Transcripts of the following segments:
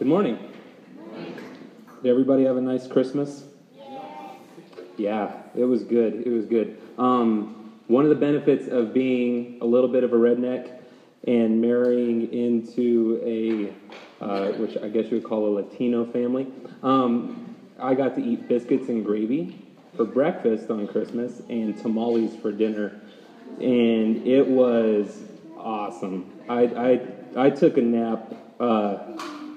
Good morning. Did everybody have a nice Christmas? Yeah, it was good. It was good. Um, one of the benefits of being a little bit of a redneck and marrying into a, uh, which I guess you would call a Latino family, um, I got to eat biscuits and gravy for breakfast on Christmas and tamales for dinner, and it was awesome. I I, I took a nap uh,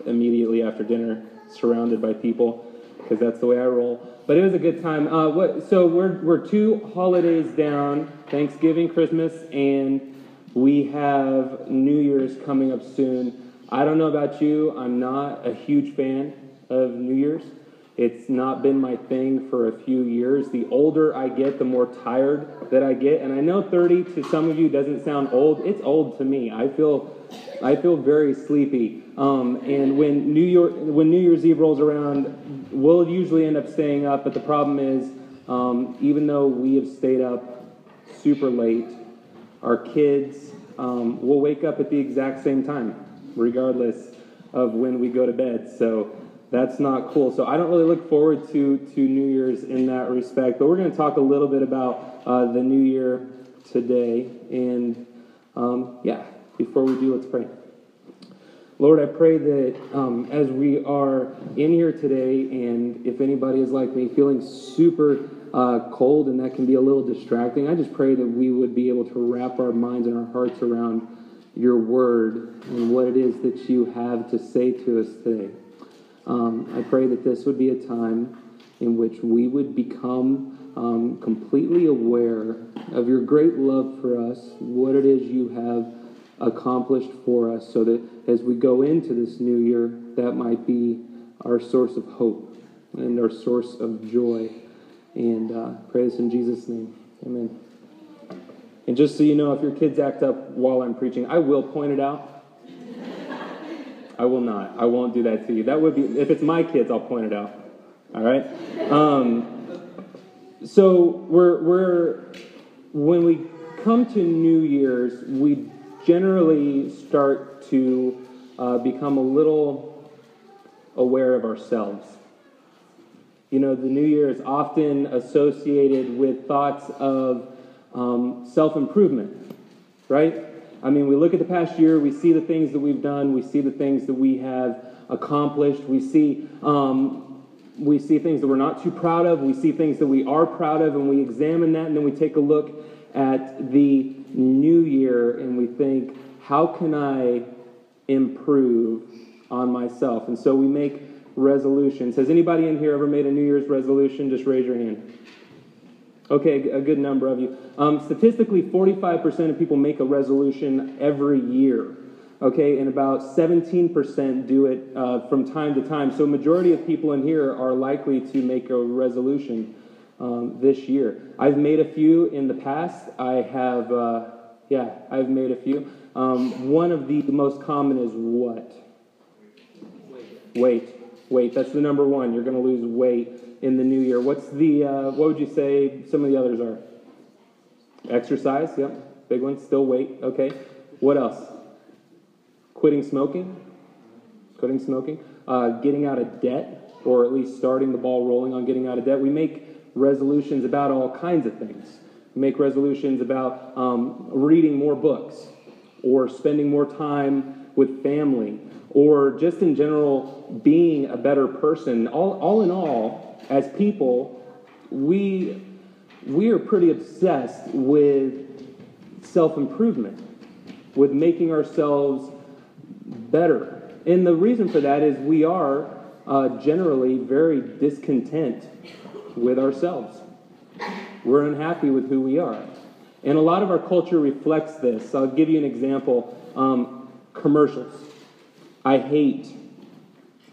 immediately after dinner, surrounded by people, because that's the way I roll. But it was a good time. Uh, what, so we're we're two holidays down: Thanksgiving, Christmas, and we have New Year's coming up soon. I don't know about you. I'm not a huge fan of New Year's. It's not been my thing for a few years. The older I get, the more tired that I get. And I know 30 to some of you doesn't sound old. It's old to me. I feel, I feel very sleepy. Um, and when New York, when New Year's Eve rolls around, we'll usually end up staying up. But the problem is, um, even though we have stayed up super late, our kids um, will wake up at the exact same time, regardless of when we go to bed. So that's not cool. So I don't really look forward to to New Year's in that respect. But we're going to talk a little bit about uh, the New Year today. And um, yeah, before we do, let's pray. Lord, I pray that um, as we are in here today, and if anybody is like me, feeling super uh, cold and that can be a little distracting, I just pray that we would be able to wrap our minds and our hearts around your word and what it is that you have to say to us today. Um, I pray that this would be a time in which we would become um, completely aware of your great love for us, what it is you have accomplished for us, so that as we go into this new year, that might be our source of hope and our source of joy. And uh, pray this in Jesus' name. Amen. And just so you know, if your kids act up while I'm preaching, I will point it out. I will not. I won't do that to you. That would be, if it's my kids, I'll point it out. All right? Um, so we're, we're, when we come to New Year's, we generally start to uh, become a little aware of ourselves. You know, the New Year is often associated with thoughts of um, self improvement, right? I mean, we look at the past year, we see the things that we've done, we see the things that we have accomplished, we see um, we see things that we're not too proud of, we see things that we are proud of, and we examine that, and then we take a look at the new year and we think, how can I improve on myself? And so we make resolutions. Has anybody in here ever made a New Year's resolution? Just raise your hand. Okay, a good number of you. Um, statistically, 45% of people make a resolution every year. Okay, and about 17% do it uh, from time to time. So, majority of people in here are likely to make a resolution um, this year. I've made a few in the past. I have, uh, yeah, I've made a few. Um, one of the most common is what? Weight. Weight. That's the number one. You're going to lose weight in the new year. What's the, uh, what would you say some of the others are? Exercise, yep, big one. Still weight, okay. What else? Quitting smoking, quitting smoking. Uh, getting out of debt, or at least starting the ball rolling on getting out of debt. We make resolutions about all kinds of things. We make resolutions about um, reading more books, or spending more time with family, or just in general being a better person. All, all in all, as people, we, we are pretty obsessed with self improvement, with making ourselves better. And the reason for that is we are uh, generally very discontent with ourselves. We're unhappy with who we are. And a lot of our culture reflects this. I'll give you an example. Um, commercials. I hate,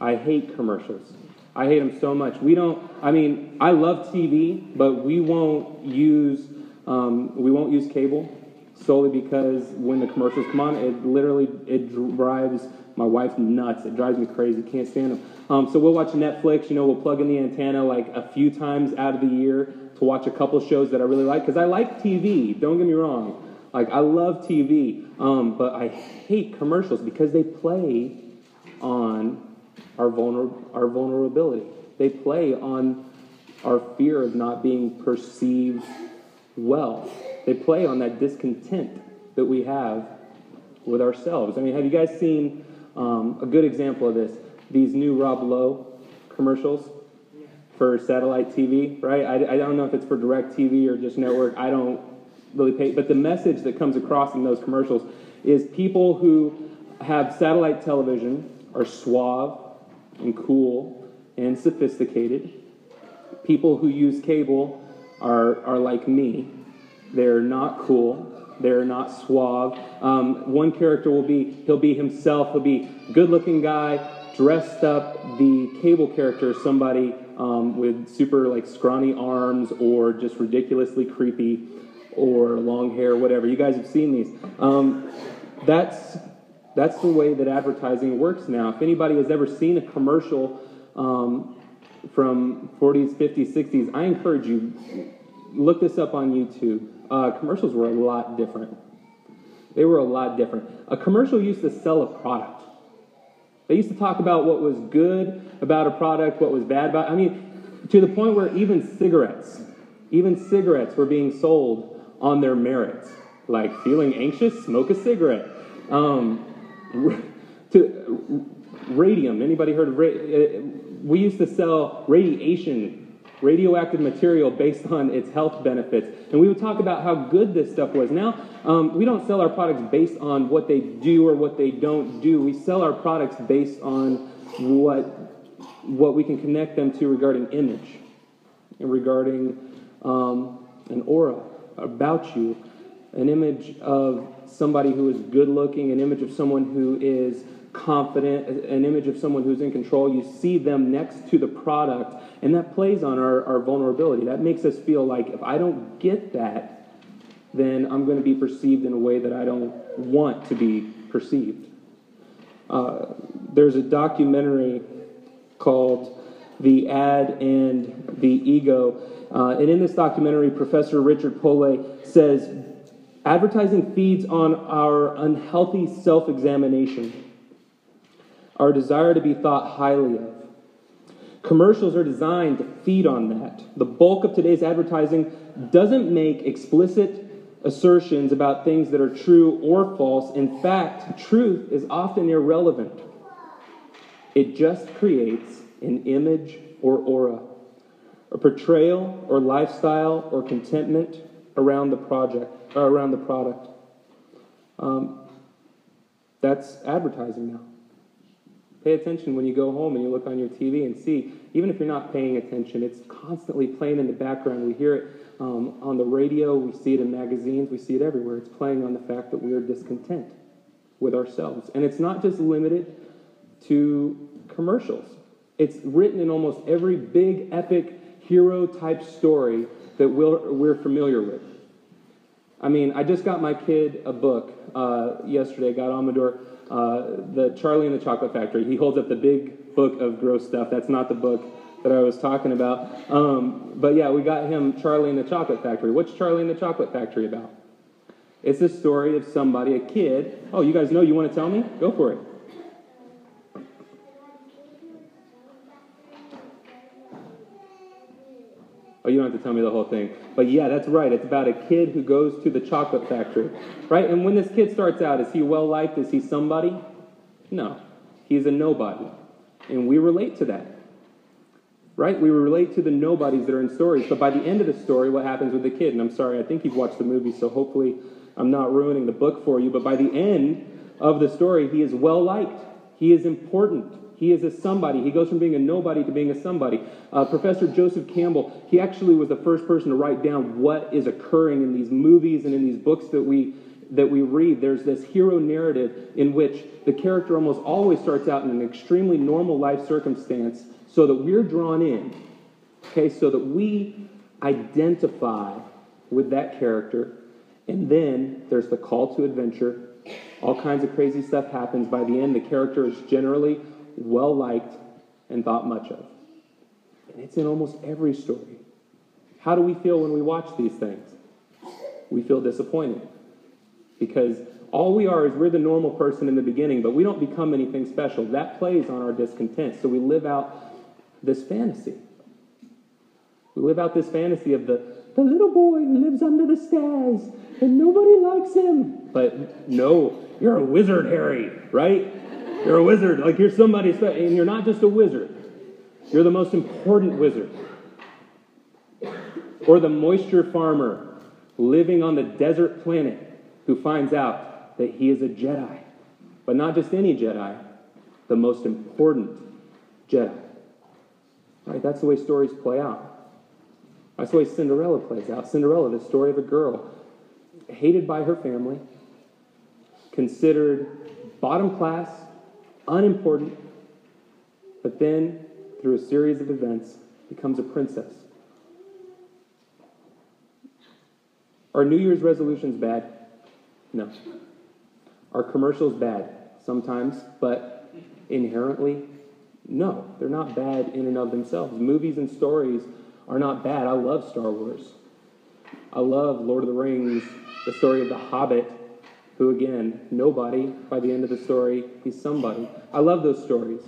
I hate commercials. I hate them so much. We don't. I mean, I love TV, but we won't use um, we won't use cable solely because when the commercials come on, it literally it drives my wife nuts. It drives me crazy. Can't stand them. Um, so we'll watch Netflix. You know, we'll plug in the antenna like a few times out of the year to watch a couple shows that I really like because I like TV. Don't get me wrong. Like I love TV, um, but I hate commercials because they play on our, vulner- our vulnerability. They play on our fear of not being perceived well. They play on that discontent that we have with ourselves. I mean, have you guys seen um, a good example of this? These new Rob Lowe commercials for satellite TV, right? I, I don't know if it's for DirecTV or Dish Network. I don't really pay, but the message that comes across in those commercials is people who have satellite television are suave and cool and sophisticated. People who use cable are, are like me. They're not cool. They're not suave. Um, one character will be, he'll be himself. He'll be good looking guy, dressed up. The cable character somebody um, with super like scrawny arms or just ridiculously creepy or long hair, whatever. You guys have seen these. Um, that's that's the way that advertising works now. If anybody has ever seen a commercial um, from 40s, 50s, 60s, I encourage you look this up on YouTube. Uh, commercials were a lot different. They were a lot different. A commercial used to sell a product. They used to talk about what was good about a product, what was bad about. I mean, to the point where even cigarettes, even cigarettes were being sold on their merits. Like feeling anxious, smoke a cigarette. Um, to radium. Anybody heard of? Ra- we used to sell radiation, radioactive material based on its health benefits, and we would talk about how good this stuff was. Now um, we don't sell our products based on what they do or what they don't do. We sell our products based on what what we can connect them to regarding image and regarding um, an aura about you, an image of somebody who is good looking, an image of someone who is confident, an image of someone who's in control. You see them next to the product, and that plays on our, our vulnerability. That makes us feel like if I don't get that, then I'm going to be perceived in a way that I don't want to be perceived. Uh, there's a documentary called The Ad and the Ego. Uh, and in this documentary, Professor Richard Pollay says advertising feeds on our unhealthy self examination our desire to be thought highly of. Commercials are designed to feed on that. The bulk of today's advertising doesn't make explicit assertions about things that are true or false. In fact, truth is often irrelevant. It just creates an image or aura, a portrayal or lifestyle or contentment around the project, or around the product. Um, that's advertising now. Pay attention when you go home and you look on your TV and see, even if you're not paying attention, it's constantly playing in the background. We hear it um, on the radio, we see it in magazines, we see it everywhere. It's playing on the fact that we are discontent with ourselves. And it's not just limited to commercials, it's written in almost every big, epic, hero type story that we're, we're familiar with. I mean, I just got my kid a book uh, yesterday. Got Amador uh, the Charlie and the Chocolate Factory. He holds up the big book of gross stuff. That's not the book that I was talking about. Um, but yeah, we got him Charlie and the Chocolate Factory. What's Charlie and the Chocolate Factory about? It's the story of somebody, a kid. Oh, you guys know you want to tell me? Go for it. Oh, you don't have to tell me the whole thing. But yeah, that's right. It's about a kid who goes to the chocolate factory, right? And when this kid starts out, is he well liked? Is he somebody? No. He's a nobody. And we relate to that, right? We relate to the nobodies that are in stories. But by the end of the story, what happens with the kid? And I'm sorry, I think you've watched the movie, so hopefully I'm not ruining the book for you. But by the end of the story, he is well liked, he is important. He is a somebody. He goes from being a nobody to being a somebody. Uh, Professor Joseph Campbell, he actually was the first person to write down what is occurring in these movies and in these books that we that we read. There's this hero narrative in which the character almost always starts out in an extremely normal life circumstance so that we're drawn in. Okay, so that we identify with that character. And then there's the call to adventure. All kinds of crazy stuff happens. By the end, the character is generally well liked, and thought much of. And it's in almost every story. How do we feel when we watch these things? We feel disappointed because All we are is we're the normal person in the beginning, but we don't become anything special. That plays on our discontent. So we live out this fantasy. We live out this fantasy of the, the little boy who lives under the stairs and nobody likes him. But no, you're a wizard, Harry, right? You're a wizard. Like you're somebody special. And you're not just a wizard, you're the most important wizard. Or the moisture farmer living on the desert planet who finds out that he is a Jedi. But not just any Jedi, the most important Jedi. Right? That's the way stories play out. That's the way Cinderella plays out. Cinderella, the story of a girl hated by her family, considered bottom class, unimportant, but then, through a series of events, becomes a princess. Are New Year's resolutions bad? No. Are commercials bad? Sometimes, but inherently, no. They're not bad in and of themselves. Movies and stories are not bad. I love Star Wars. I love Lord of the Rings, the story of the Hobbit, who again, nobody by the end of the story, he's somebody. I love those stories.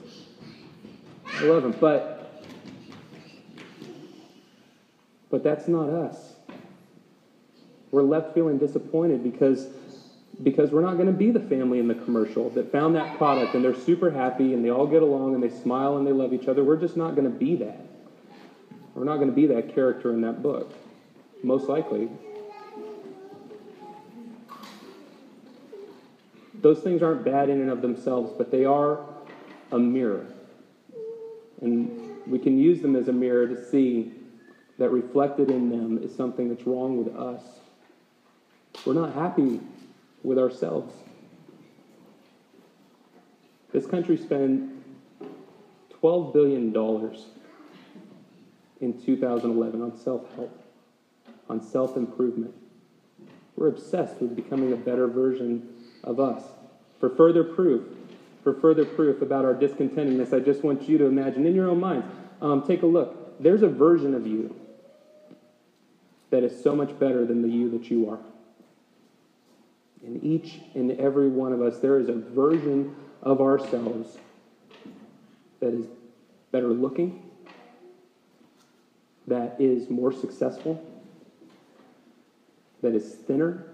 I love them, but but that's not us. We're left feeling disappointed because because we're not going to be the family in the commercial that found that product and they're super happy and they all get along and they smile and they love each other. We're just not going to be that. We're not going to be that character in that book, most likely. Those things aren't bad in and of themselves, but they are a mirror. And we can use them as a mirror to see that reflected in them is something that's wrong with us. We're not happy with ourselves. This country spent $12 billion in 2011 on self help, on self improvement. We're obsessed with becoming a better version of us. For further proof, for further proof about our discontentedness, I just want you to imagine in your own minds. Um, take a look. There's a version of you that is so much better than the you that you are. In each and every one of us, there is a version of ourselves that is better looking, that is more successful, that is thinner,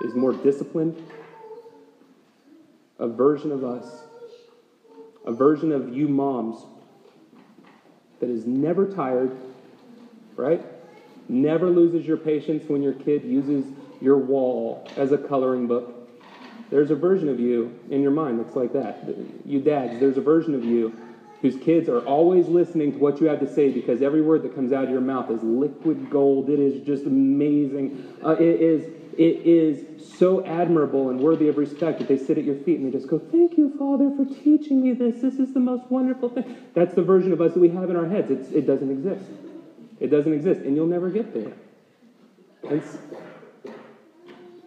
is more disciplined. A version of us, a version of you moms that is never tired, right? Never loses your patience when your kid uses your wall as a coloring book. There's a version of you in your mind that's like that. You dads, there's a version of you whose kids are always listening to what you have to say because every word that comes out of your mouth is liquid gold. It is just amazing. Uh, it is it is so admirable and worthy of respect that they sit at your feet and they just go, "Thank you, Father, for teaching me this. This is the most wonderful thing." That's the version of us that we have in our heads. It's, it doesn't exist. It doesn't exist, and you'll never get there. And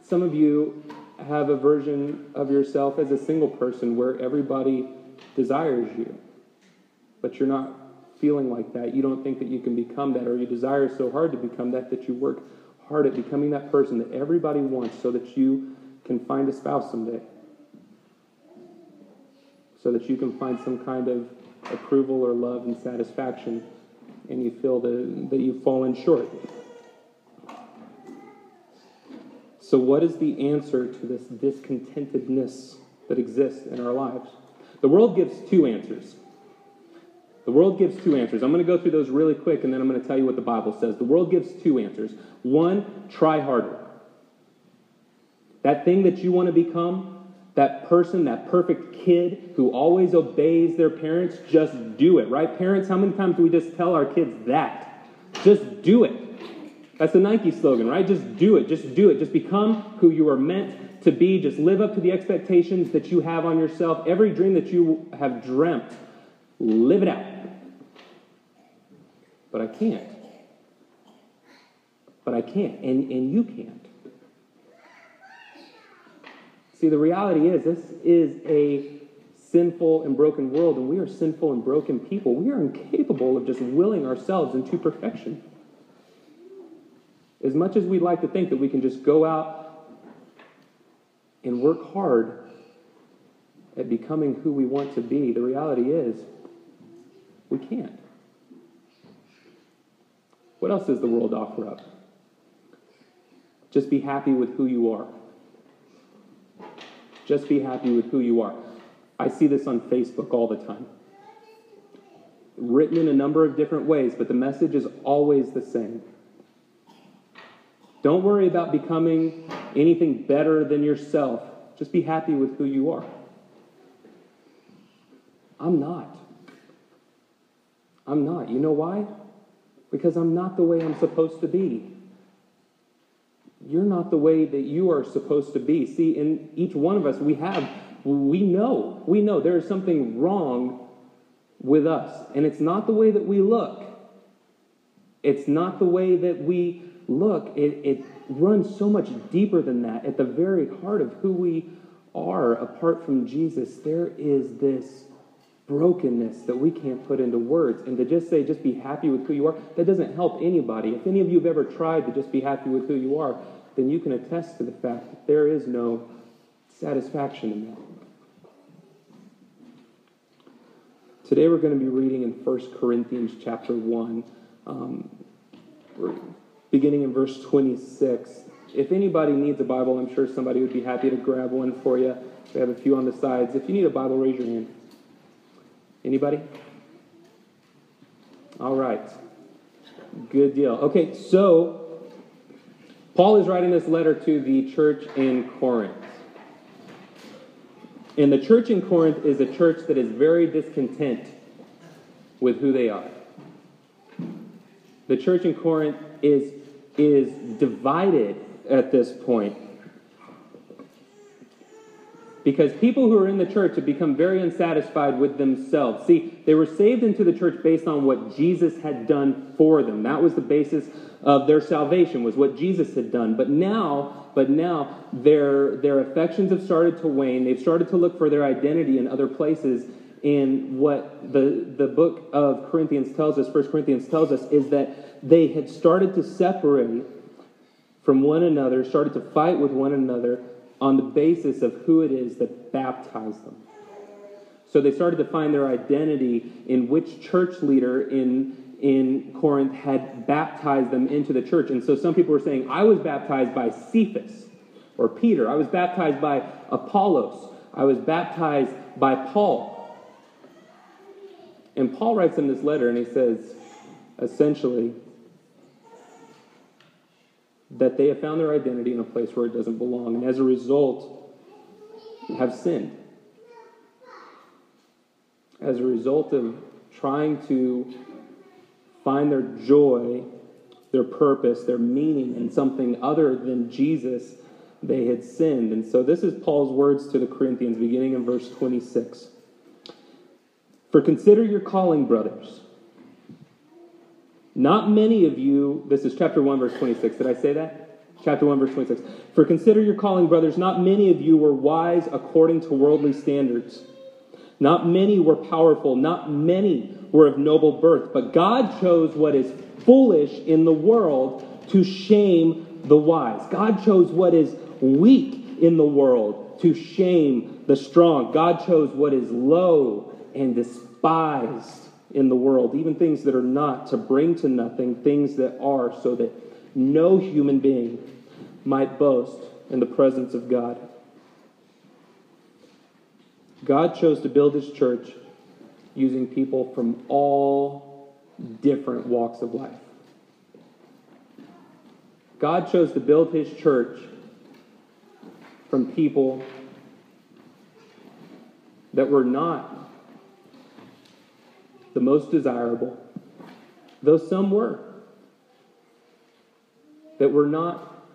some of you have a version of yourself as a single person where everybody desires you, but you're not feeling like that. You don't think that you can become that, or you desire so hard to become that that you work hard at becoming that person that everybody wants so that you can find a spouse someday. So that you can find some kind of approval or love and satisfaction and you feel that, that you've fallen short. So, what is the answer to this discontentedness that exists in our lives? The world gives two answers. The world gives two answers. I'm going to go through those really quick and then I'm going to tell you what the Bible says. The world gives two answers. One, try harder. That thing that you want to become, that person, that perfect kid who always obeys their parents, just do it, right? Parents, how many times do we just tell our kids that? Just do it. That's the Nike slogan, right? Just do it. Just do it. Just become who you are meant to be. Just live up to the expectations that you have on yourself. Every dream that you have dreamt, live it out. But I can't. But I can't. And, and you can't. See, the reality is, this is a sinful and broken world, and we are sinful and broken people. We are incapable of just willing ourselves into perfection. As much as we'd like to think that we can just go out and work hard at becoming who we want to be, the reality is we can't. What else does the world offer up? Just be happy with who you are. Just be happy with who you are. I see this on Facebook all the time. Written in a number of different ways, but the message is always the same. Don't worry about becoming anything better than yourself. Just be happy with who you are. I'm not. I'm not. You know why? Because I'm not the way I'm supposed to be. You're not the way that you are supposed to be. See, in each one of us, we have, we know, we know there is something wrong with us. And it's not the way that we look. It's not the way that we look. It, it runs so much deeper than that. At the very heart of who we are apart from Jesus, there is this brokenness that we can't put into words. And to just say, just be happy with who you are, that doesn't help anybody. If any of you have ever tried to just be happy with who you are, then you can attest to the fact that there is no satisfaction in that. Today we're going to be reading in 1 Corinthians chapter 1, um, beginning in verse 26. If anybody needs a Bible, I'm sure somebody would be happy to grab one for you. We have a few on the sides. If you need a Bible, raise your hand. Anybody? All right. Good deal. Okay, so Paul is writing this letter to the church in Corinth. And the church in Corinth is a church that is very discontent with who they are. The church in Corinth is, is divided at this point. Because people who are in the church have become very unsatisfied with themselves. See, they were saved into the church based on what Jesus had done for them. That was the basis of their salvation, was what Jesus had done. But now, but now their, their affections have started to wane. They've started to look for their identity in other places. And what the, the book of Corinthians tells us, First Corinthians tells us, is that they had started to separate from one another, started to fight with one another on the basis of who it is that baptized them. So they started to find their identity in which church leader in, in Corinth had baptized them into the church. And so some people were saying, I was baptized by Cephas or Peter. I was baptized by Apollos. I was baptized by Paul. And Paul writes in this letter and he says, essentially, that they have found their identity in a place where it doesn't belong, and as a result, have sinned. As a result of trying to find their joy, their purpose, their meaning in something other than Jesus, they had sinned. And so this is Paul's words to the Corinthians, beginning in verse 26. For consider your calling, brothers. Not many of you, this is chapter 1, verse 26. Did I say that? Chapter 1, verse 26. For consider your calling, brothers, not many of you were wise according to worldly standards. Not many were powerful. Not many were of noble birth. But God chose what is foolish in the world to shame the wise. God chose what is weak in the world to shame the strong. God chose what is low and despised in the world, even things that are not, to bring to nothing things that are, so that no human being might boast in the presence of God. God chose to build his church using people from all different walks of life. God chose to build his church from people that were not the most desirable, though some were, that were not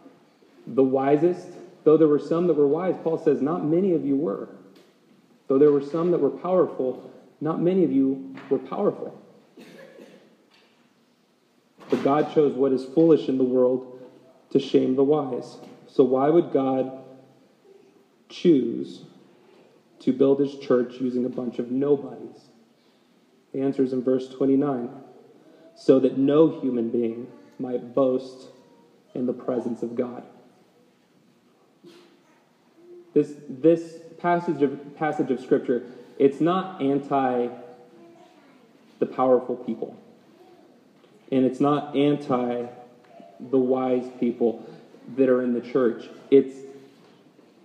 the wisest, though there were some that were wise. Paul says, Not many of you were. Though there were some that were powerful, not many of you were powerful. But God chose what is foolish in the world to shame the wise. So, why would God choose to build his church using a bunch of nobodies? The answer is in verse 29 so that no human being might boast in the presence of God. This, this passage, of, passage of Scripture, it's not anti the powerful people. And it's not anti the wise people that are in the church. It's,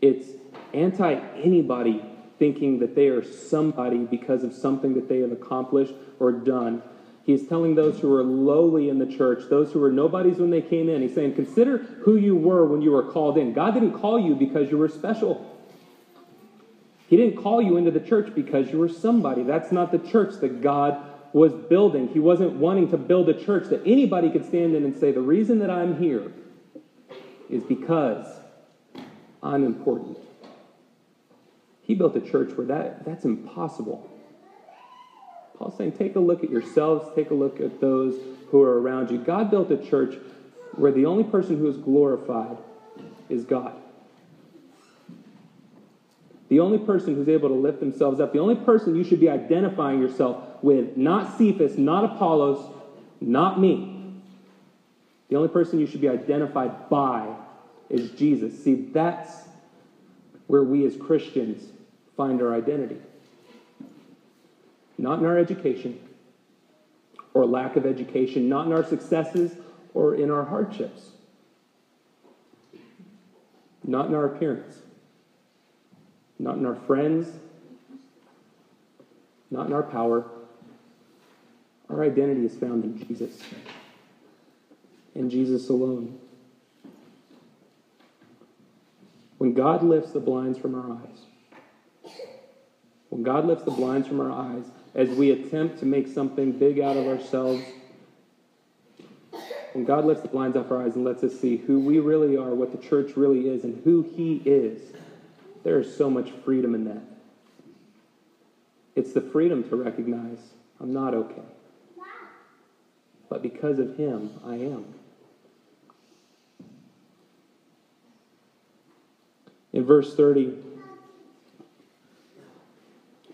it's anti anybody thinking that they are somebody because of something that they have accomplished or done. He's telling those who are lowly in the church, those who were nobodies when they came in, he's saying, Consider who you were when you were called in. God didn't call you because you were special. He didn't call you into the church because you were somebody. That's not the church that God was building. He wasn't wanting to build a church that anybody could stand in and say, The reason that I'm here is because I'm important. He built a church where that, that's impossible. Paul's saying, take a look at yourselves, take a look at those who are around you. God built a church where the only person who is glorified is God. The only person who's able to lift themselves up, the only person you should be identifying yourself with, not Cephas, not Apollos, not me. The only person you should be identified by is Jesus. See, that's where we as Christians find our identity. Not in our education or lack of education, not in our successes or in our hardships, not in our appearance not in our friends, not in our power. Our identity is found in Jesus, in Jesus alone. When God lifts the blinds from our eyes, when God lifts the blinds from our eyes, as we attempt to make something big out of ourselves, when God lifts the blinds off our eyes and lets us see who we really are, what the church really is, and who He is, there is so much freedom in that. It's the freedom to recognize I'm not okay. But because of Him, I am. In verse 30,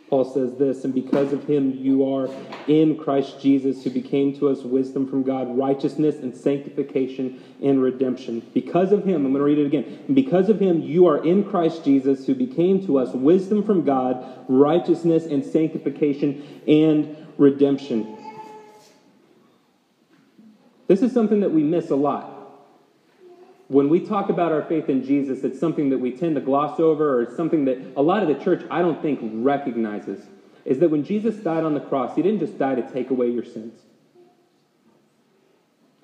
Paul says this, and because of him you are in Christ Jesus, who became to us wisdom from God, righteousness and sanctification and redemption. Because of him, I'm going to read it again. And because of him you are in Christ Jesus, who became to us wisdom from God, righteousness and sanctification and redemption. This is something that we miss a lot when we talk about our faith in Jesus, it's something that we tend to gloss over, or something that a lot of the church, I don't think, recognizes. Is that when Jesus died on the cross, he didn't just die to take away your sins.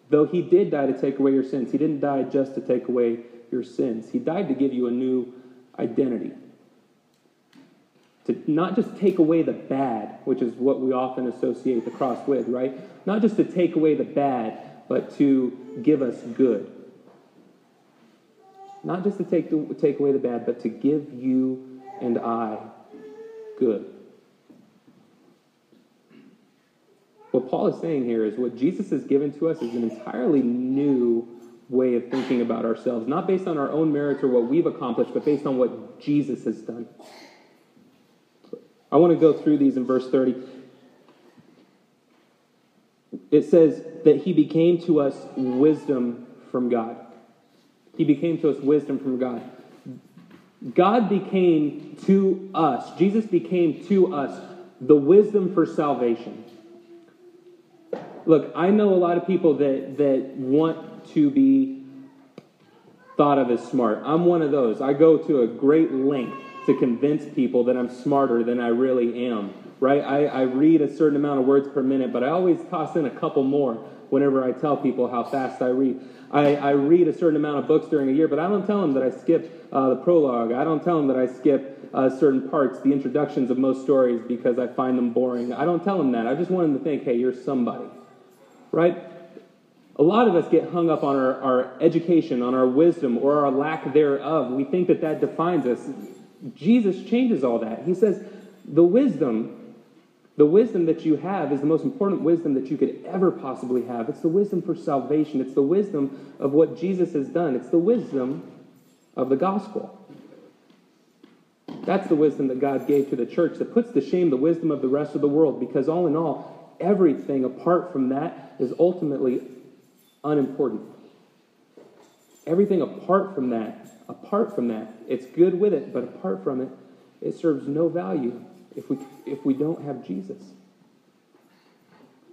Though he did die to take away your sins, he didn't die just to take away your sins. He died to give you a new identity. To not just take away the bad, which is what we often associate the cross with, right? Not just to take away the bad, but to give us good. Not just to take, the, take away the bad, but to give you and I good. What Paul is saying here is what Jesus has given to us is an entirely new way of thinking about ourselves, not based on our own merits or what we've accomplished, but based on what Jesus has done. I want to go through these in verse 30. It says that he became to us wisdom from God. He became to us wisdom from God. God became to us, Jesus became to us the wisdom for salvation. Look, I know a lot of people that, that want to be thought of as smart. I'm one of those. I go to a great length to convince people that I'm smarter than I really am, right? I, I read a certain amount of words per minute, but I always toss in a couple more whenever I tell people how fast I read. I, I read a certain amount of books during a year, but I don't tell them that I skip uh, the prologue. I don't tell them that I skip uh, certain parts, the introductions of most stories, because I find them boring. I don't tell them that. I just want them to think, hey, you're somebody. Right? A lot of us get hung up on our, our education, on our wisdom, or our lack thereof. We think that that defines us. Jesus changes all that. He says, the wisdom the wisdom that you have is the most important wisdom that you could ever possibly have. It's the wisdom for salvation. It's the wisdom of what Jesus has done. It's the wisdom of the gospel. That's the wisdom that God gave to the church that puts to shame the wisdom of the rest of the world because, all in all, everything apart from that is ultimately unimportant. Everything apart from that, apart from that, it's good with it, but apart from it, it serves no value if we, if we don't have Jesus.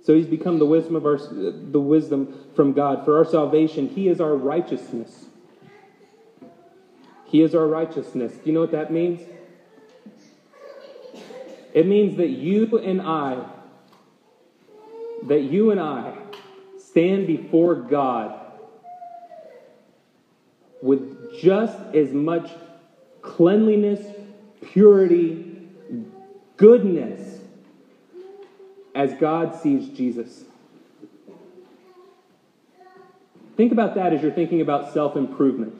So he's become the wisdom of our the wisdom from God for our salvation. He is our righteousness. He is our righteousness. Do you know what that means? It means that you and I that you and I stand before God with just as much cleanliness, purity, goodness as God sees Jesus. Think about that as you're thinking about self improvement.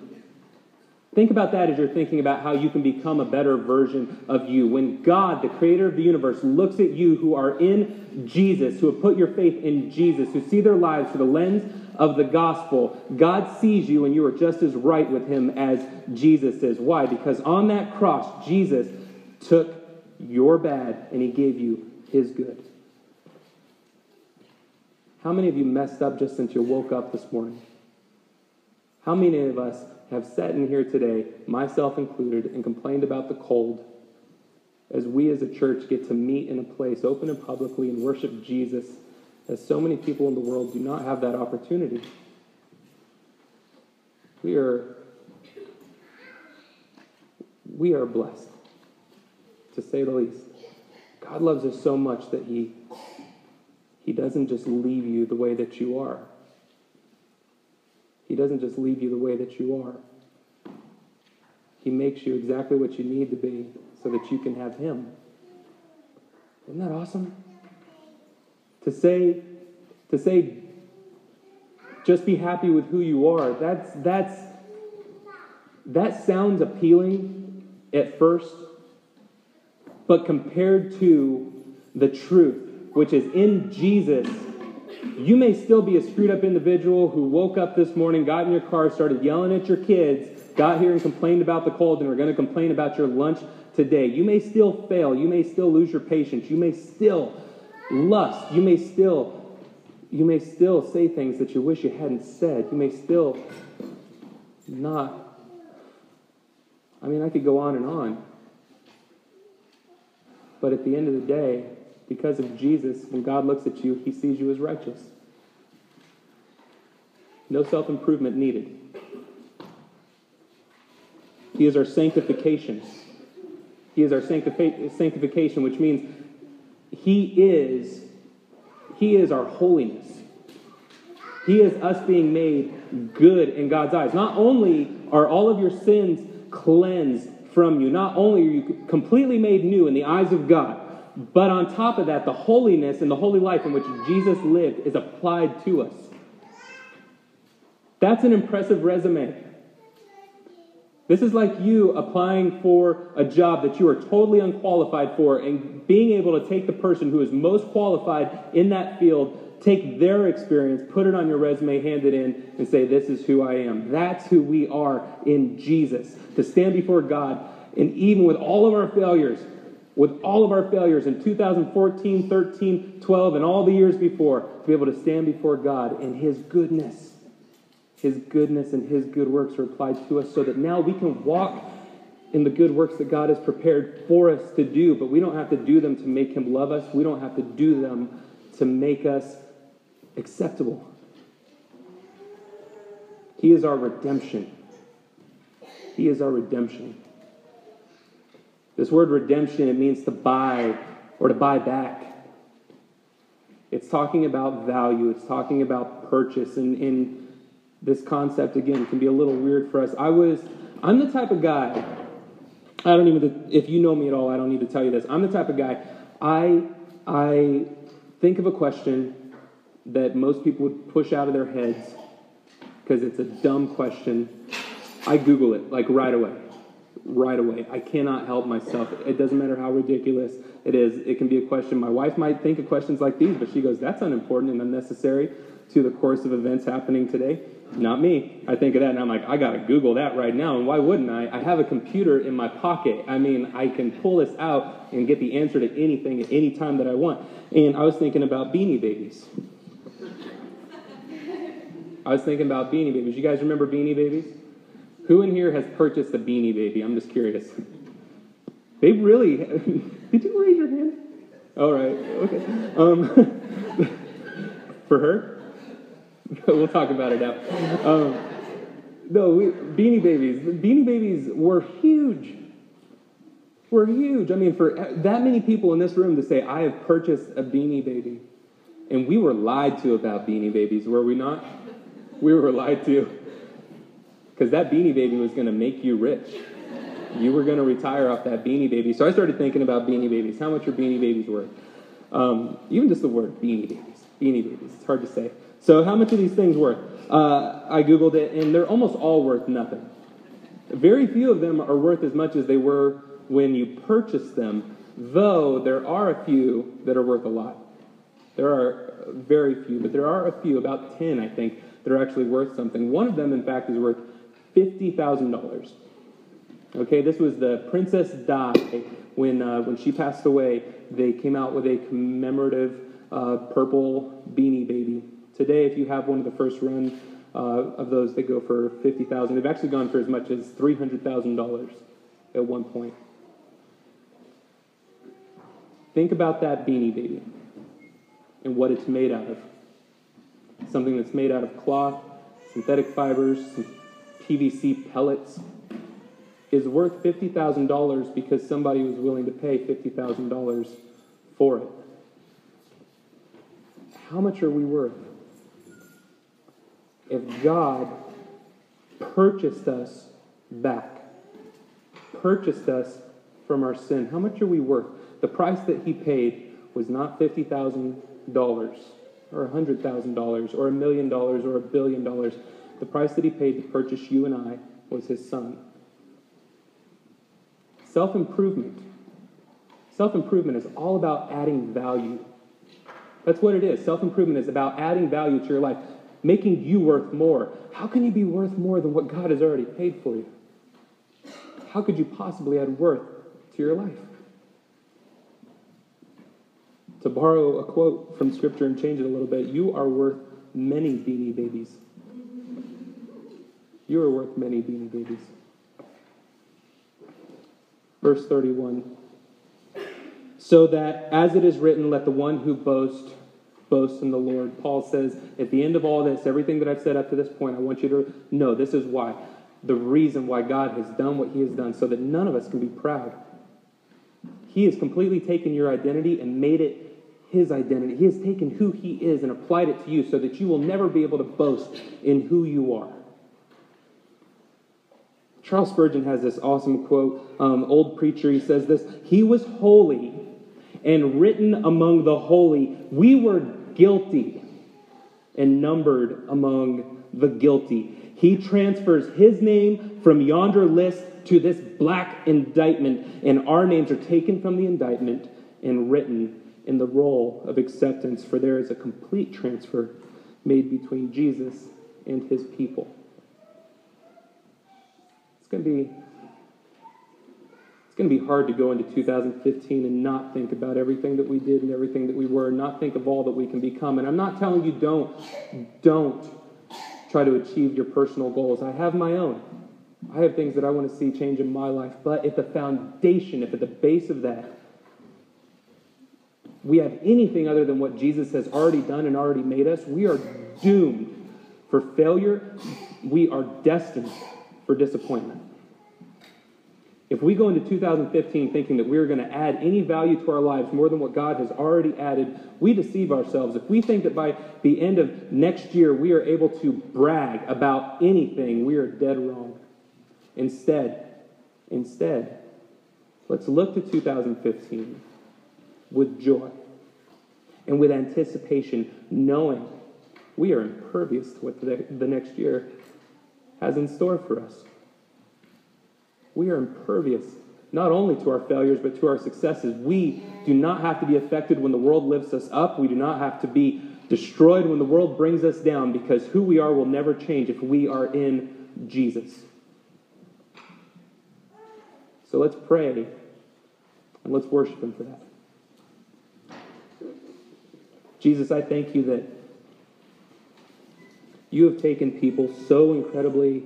Think about that as you're thinking about how you can become a better version of you. When God, the creator of the universe, looks at you who are in Jesus, who have put your faith in Jesus, who see their lives through the lens of the gospel, God sees you and you are just as right with him as Jesus is. Why? Because on that cross, Jesus took your bad and he gave you his good. How many of you messed up just since you woke up this morning? How many of us have sat in here today, myself included, and complained about the cold as we as a church get to meet in a place open and publicly and worship Jesus as so many people in the world do not have that opportunity. We are we are blessed to say the least. God loves us so much that he he doesn't just leave you the way that you are. He doesn't just leave you the way that you are. He makes you exactly what you need to be so that you can have Him. Isn't that awesome? To say, to say, just be happy with who you are, that's, that's, that sounds appealing at first, but compared to the truth, which is in Jesus, you may still be a screwed up individual who woke up this morning, got in your car, started yelling at your kids, got here and complained about the cold, and are going to complain about your lunch today. You may still fail. You may still lose your patience. You may still lust. You may still you may still say things that you wish you hadn't said. You may still not. I mean, I could go on and on. But at the end of the day, because of Jesus, when God looks at you, he sees you as righteous. No self improvement needed. He is our sanctification. He is our sanctification, which means He is, He is our holiness. He is us being made good in God's eyes. Not only are all of your sins cleansed from you, not only are you completely made new in the eyes of God, but on top of that, the holiness and the holy life in which Jesus lived is applied to us. That's an impressive resume. This is like you applying for a job that you are totally unqualified for and being able to take the person who is most qualified in that field, take their experience, put it on your resume, hand it in, and say, This is who I am. That's who we are in Jesus. To stand before God, and even with all of our failures, with all of our failures in 2014, 13, 12, and all the years before, to be able to stand before God in His goodness. His goodness and His good works are applied to us so that now we can walk in the good works that God has prepared for us to do, but we don't have to do them to make Him love us. We don't have to do them to make us acceptable. He is our redemption. He is our redemption. This word redemption, it means to buy or to buy back. It's talking about value, it's talking about purchase. And, and this concept, again, can be a little weird for us. I was, I'm the type of guy, I don't even, if you know me at all, I don't need to tell you this. I'm the type of guy, I, I think of a question that most people would push out of their heads because it's a dumb question. I Google it, like right away right away. I cannot help myself. It doesn't matter how ridiculous it is. It can be a question. My wife might think of questions like these, but she goes, that's unimportant and unnecessary to the course of events happening today. Not me. I think of that and I'm like, I got to Google that right now. And why wouldn't I? I have a computer in my pocket. I mean, I can pull this out and get the answer to anything at any time that I want. And I was thinking about beanie babies. I was thinking about Beanie Babies. You guys remember Beanie Babies? Who in here has purchased a Beanie Baby? I'm just curious. They really. Did you raise your hand? All right. Okay. Um, for her? we'll talk about it now. Um, no, we, Beanie Babies. Beanie Babies were huge. Were huge. I mean, for that many people in this room to say, I have purchased a Beanie Baby. And we were lied to about Beanie Babies, were we not? We were lied to. Because that Beanie Baby was going to make you rich. You were going to retire off that Beanie Baby. So I started thinking about Beanie Babies. How much are Beanie Babies worth? Um, even just the word Beanie Babies. Beanie Babies. It's hard to say. So how much are these things worth? Uh, I Googled it, and they're almost all worth nothing. Very few of them are worth as much as they were when you purchased them, though there are a few that are worth a lot. There are very few, but there are a few, about 10, I think, that are actually worth something. One of them, in fact, is worth $50,000. Okay, this was the Princess Di. When, uh, when she passed away, they came out with a commemorative uh, purple beanie baby. Today, if you have one of the first run uh, of those, they go for 50000 They've actually gone for as much as $300,000 at one point. Think about that beanie baby and what it's made out of. Something that's made out of cloth, synthetic fibers, PVC pellets, is worth $50,000 because somebody was willing to pay $50,000 for it. How much are we worth? If God purchased us back, purchased us from our sin, how much are we worth? The price that He paid was not $50,000 or a $100,000 or a million dollars or a billion dollars. The price that He paid to purchase you and I was His Son. Self improvement. Self improvement is all about adding value. That's what it is. Self improvement is about adding value to your life, making you worth more. How can you be worth more than what God has already paid for you? How could you possibly add worth to your life? To borrow a quote from Scripture and change it a little bit, you are worth many beanie babies. You are worth many beanie babies. Verse 31. So that, as it is written, let the one who boasts boast in the Lord. Paul says, at the end of all this, everything that I've said up to this point, I want you to know this is why. The reason why God has done what he has done, so that none of us can be proud. He has completely taken your identity and made it his identity. He has taken who he is and applied it to you so that you will never be able to boast in who you are. Charles Spurgeon has this awesome quote. Um, old preacher, he says this He was holy and written among the holy. We were guilty and numbered among the guilty. He transfers his name from yonder list to this black indictment, and our names are taken from the indictment and written in the roll of acceptance, for there is a complete transfer made between Jesus and his people. It's going to be it's going to be hard to go into 2015 and not think about everything that we did and everything that we were, not think of all that we can become. And I'm not telling you don't don't try to achieve your personal goals. I have my own. I have things that I want to see change in my life, but at the foundation, if at the base of that, we have anything other than what Jesus has already done and already made us, we are doomed for failure. We are destined for disappointment. If we go into 2015 thinking that we're going to add any value to our lives more than what God has already added, we deceive ourselves. If we think that by the end of next year we are able to brag about anything, we are dead wrong. Instead, instead, let's look to 2015 with joy and with anticipation, knowing we are impervious to what the, the next year has in store for us. We are impervious not only to our failures, but to our successes. We do not have to be affected when the world lifts us up. We do not have to be destroyed when the world brings us down because who we are will never change if we are in Jesus. So let's pray and let's worship Him for that. Jesus, I thank you that You have taken people so incredibly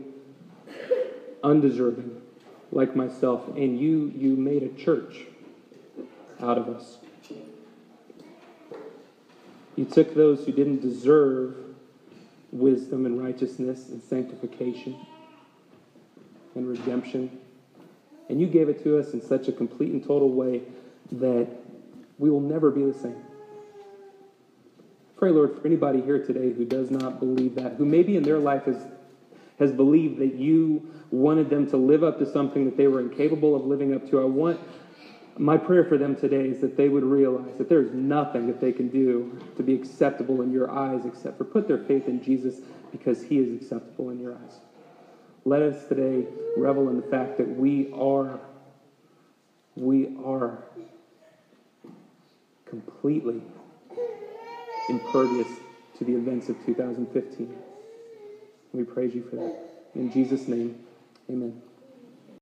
undeserving, like myself, and you, you made a church out of us. You took those who didn't deserve wisdom and righteousness and sanctification and redemption, and you gave it to us in such a complete and total way that we will never be the same. Pray, Lord, for anybody here today who does not believe that, who maybe in their life has, has believed that you wanted them to live up to something that they were incapable of living up to. I want my prayer for them today is that they would realize that there's nothing that they can do to be acceptable in your eyes except for put their faith in Jesus because he is acceptable in your eyes. Let us today revel in the fact that we are we are completely impervious to the events of 2015. We praise you for that. In Jesus' name, amen.